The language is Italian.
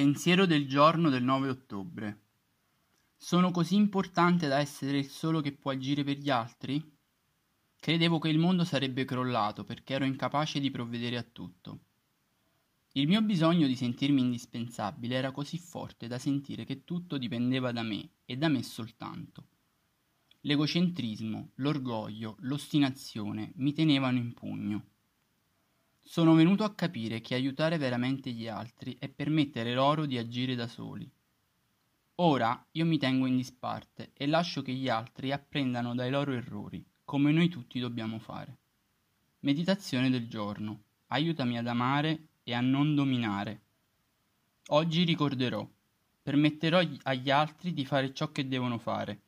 Pensiero del giorno del 9 ottobre. Sono così importante da essere il solo che può agire per gli altri? Credevo che il mondo sarebbe crollato perché ero incapace di provvedere a tutto. Il mio bisogno di sentirmi indispensabile era così forte da sentire che tutto dipendeva da me e da me soltanto. L'egocentrismo, l'orgoglio, l'ostinazione mi tenevano in pugno. Sono venuto a capire che aiutare veramente gli altri è permettere loro di agire da soli. Ora io mi tengo in disparte e lascio che gli altri apprendano dai loro errori, come noi tutti dobbiamo fare. Meditazione del giorno. Aiutami ad amare e a non dominare. Oggi ricorderò. Permetterò agli altri di fare ciò che devono fare